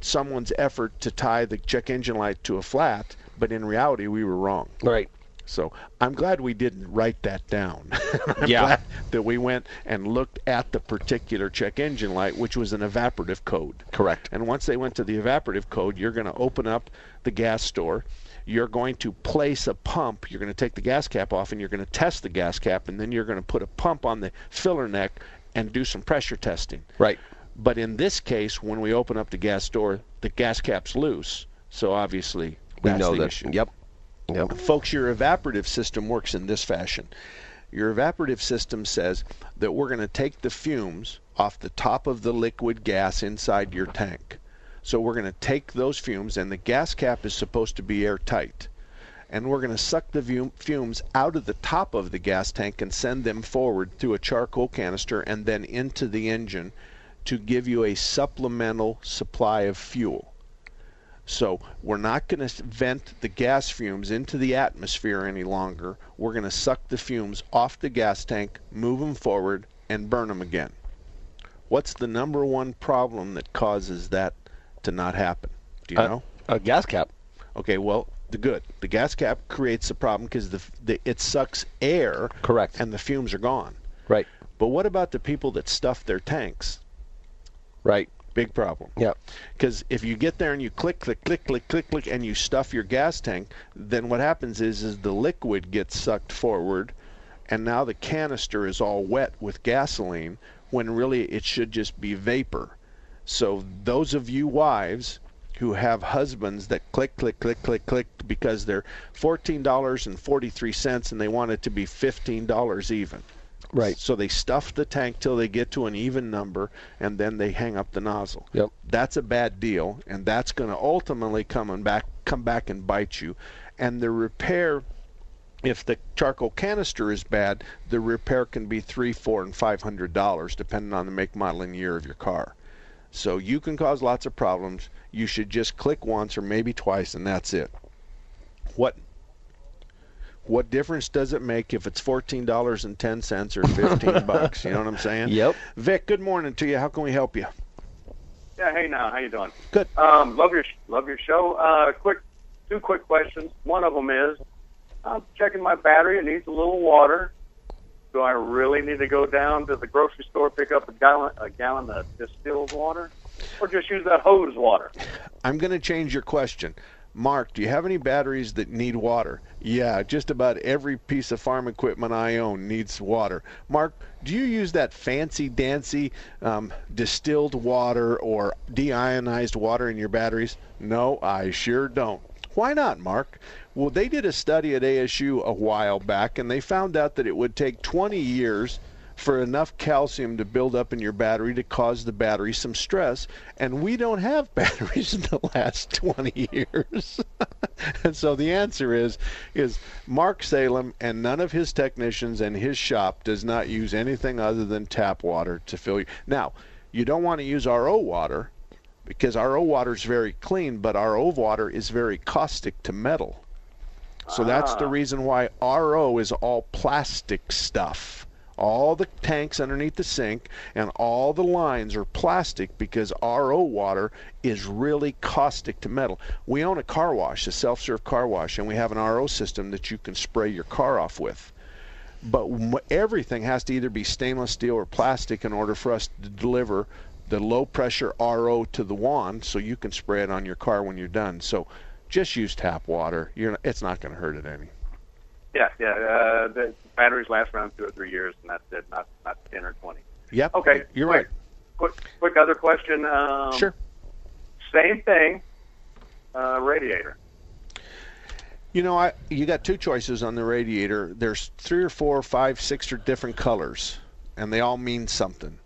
someone's effort to tie the check engine light to a flat, but in reality, we were wrong. Right. So I'm glad we didn't write that down. (laughs) I'm Yeah. glad that we went and looked at the particular check engine light, which was an evaporative code. Correct. And once they went to the evaporative code, you're going to open up the gas store. You're going to place a pump. You're going to take the gas cap off and you're going to test the gas cap, and then you're going to put a pump on the filler neck and do some pressure testing. Right. But in this case, when we open up the gas door, the gas cap's loose. So obviously, We that's know the that. issue. Yep. Yep. Folks, your evaporative system works in this fashion. Your evaporative system says that we're going to take the fumes off the top of the liquid gas inside your tank. So we're going to take those fumes, and the gas cap is supposed to be airtight. And we're going to suck the fumes out of the top of the gas tank and send them forward through a charcoal canister and then into the engine to give you a supplemental supply of fuel. So we're not going to vent the gas fumes into the atmosphere any longer. We're going to suck the fumes off the gas tank, move them forward, and burn them again. What's the number one problem that causes that to not happen? Do you Uh, know? A gas cap. Okay, well, the good. The gas cap creates the problem because the, the it sucks air. Correct. And the fumes are gone. Right. But what about the people that stuff their tanks? Right. Big problem. Yeah. Because if you get there and you click, click, click, click, click, click, and you stuff your gas tank, then what happens is, is the liquid gets sucked forward, and now the canister is all wet with gasoline, when really it should just be vapor. So those of you wives who have husbands that click, click, click, click, click because they're fourteen dollars and forty three cents and they want it to be fifteen dollars even. Right. So they stuff the tank till they get to an even number, and then they hang up the nozzle. Yep. That's a bad deal, and that's going to ultimately come and back come back and bite you. And the repair, if the charcoal canister is bad, the repair can be three, four, and five hundred dollars, depending on the make, model, and year of your car. So you can cause lots of problems. You should just click once or maybe twice, and that's it. What what difference does it make if it's fourteen dollars and ten cents or fifteen (laughs) bucks? You know what I'm saying? Yep. Vic, good morning to you. How can we help you? Yeah, hey now, how you doing? Good. Um, love your love your show. Uh, quick, two quick questions. One of them is, I'm checking my battery. It needs a little water. Do I really need to go down to the grocery store pick up a gallon a gallon of distilled water, or just use that hose water? I'm going to change your question. Mark, do you have any batteries that need water? Yeah, just about every piece of farm equipment I own needs water. Mark, do you use that fancy dancy um, distilled water or deionized water in your batteries? No, I sure don't. Why not, Mark? Well, they did a study at ASU a while back and they found out that it would take 20 years for enough calcium to build up in your battery to cause the battery some stress. And we don't have (laughs) batteries in the last 20 years. (laughs) and so the answer is is Mark Salem and none of his technicians and his shop does not use anything other than tap water to fill you. Now, you don't want to use RO water because RO water is very clean, but RO water is very caustic to metal. So that's the Ah. reason why RO is all plastic stuff. All the tanks underneath the sink and all the lines are plastic because RO water is really caustic to metal. We own a car wash, a self serve car wash, and we have an RO system that you can spray your car off with. But everything has to either be stainless steel or plastic in order for us to deliver the low pressure RO to the wand so you can spray it on your car when you're done. So just use tap water. It's not going to hurt it any. Yeah, yeah. Uh, the batteries last around two or three years, and that's it. Not not ten or twenty. Yep. Okay, You're quick, right. Quick, quick other question. Um, Sure. Same thing. Uh, radiator. You know, I you got two choices on the radiator. There's three or four, five, six or different colors, and they all mean something.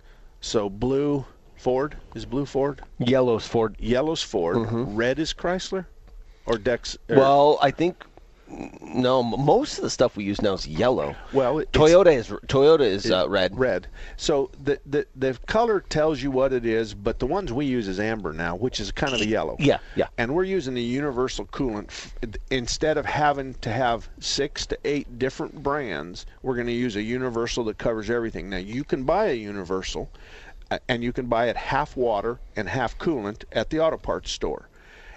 So blue Ford is blue Ford. Yellow's Ford. Yellow's Ford. Mhm. Red is Chrysler, or Dex. or- Well, I think no. Most of the stuff we use now is yellow. Well, Toyota is Toyota is uh, red. Red. So the, the the color tells you what it is, but the ones we use is amber now, which is kind of a yellow. Yeah, yeah. And we're using a universal coolant f- instead of having to have six to eight different brands. We're going to use a universal that covers everything. Now you can buy a universal, and you can buy it half water and half coolant at the auto parts store.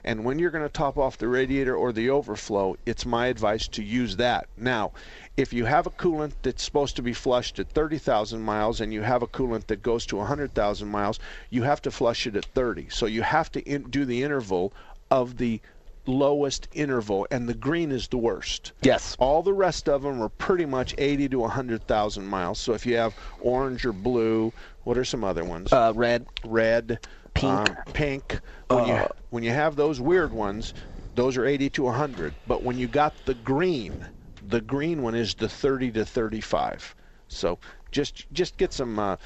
And when you're going to top off the radiator or the overflow, it's my advice to use that. Now, if you have a coolant that's supposed to be flushed at 30,000 miles and you have a coolant that goes to 100,000 miles, you have to flush it at 30. So you have to in- do the interval of the lowest interval, and the green is the worst. Yes. All the rest of them are pretty much 80 to 100,000 miles. So if you have orange or blue, what are some other ones? Uh, red. Red. Pink. um, pink. When you Uh, when you have those weird ones, those are 80 to 100. But when you got the green, the green one is the 30 to 35. So just just get some uh,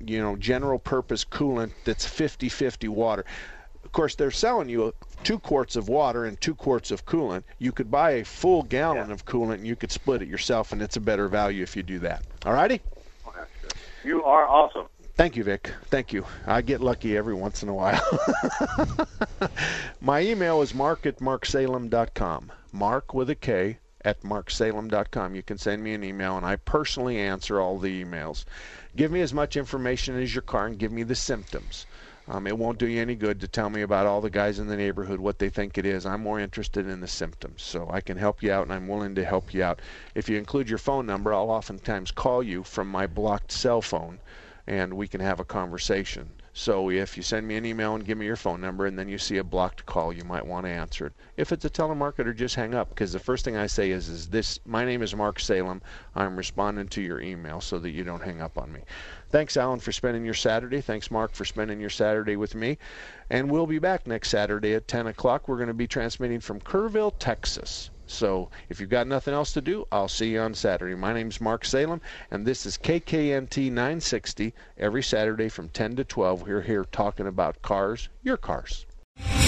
you know general purpose coolant that's 50-50 water. Of course, they're selling you two quarts of water and two quarts of coolant. You could buy a full gallon of coolant and you could split it yourself, and it's a better value if you do that. All righty. You are awesome. Thank you, Vic. Thank you. I get lucky every once in a while. (laughs) My email is mark at marksalem.com. Mark with a K, at marksalem.com. You can send me an email, and I personally answer all the emails. Give me as much information as your car and give me the symptoms. Um, it won't do you any good to tell me about all the guys in the neighborhood what they think it is. I'm more interested in the symptoms. So I can help you out and I'm willing to help you out. If you include your phone number, I'll oftentimes call you from my blocked cell phone and we can have a conversation. So if you send me an email and give me your phone number and then you see a blocked call, you might want to answer it. If it's a telemarketer, just hang up because the first thing I say is, is this, my name is Mark Salem. I'm responding to your email so that you don't hang up on me. Thanks, Alan, for spending your Saturday. Thanks, Mark, for spending your Saturday with me. And we'll be back next Saturday at 10 o'clock. We're going to be transmitting from Kerrville, Texas. So if you've got nothing else to do, I'll see you on Saturday. My name's Mark Salem, and this is KKNT 960 every Saturday from 10 to 12. We're here talking about cars, your cars.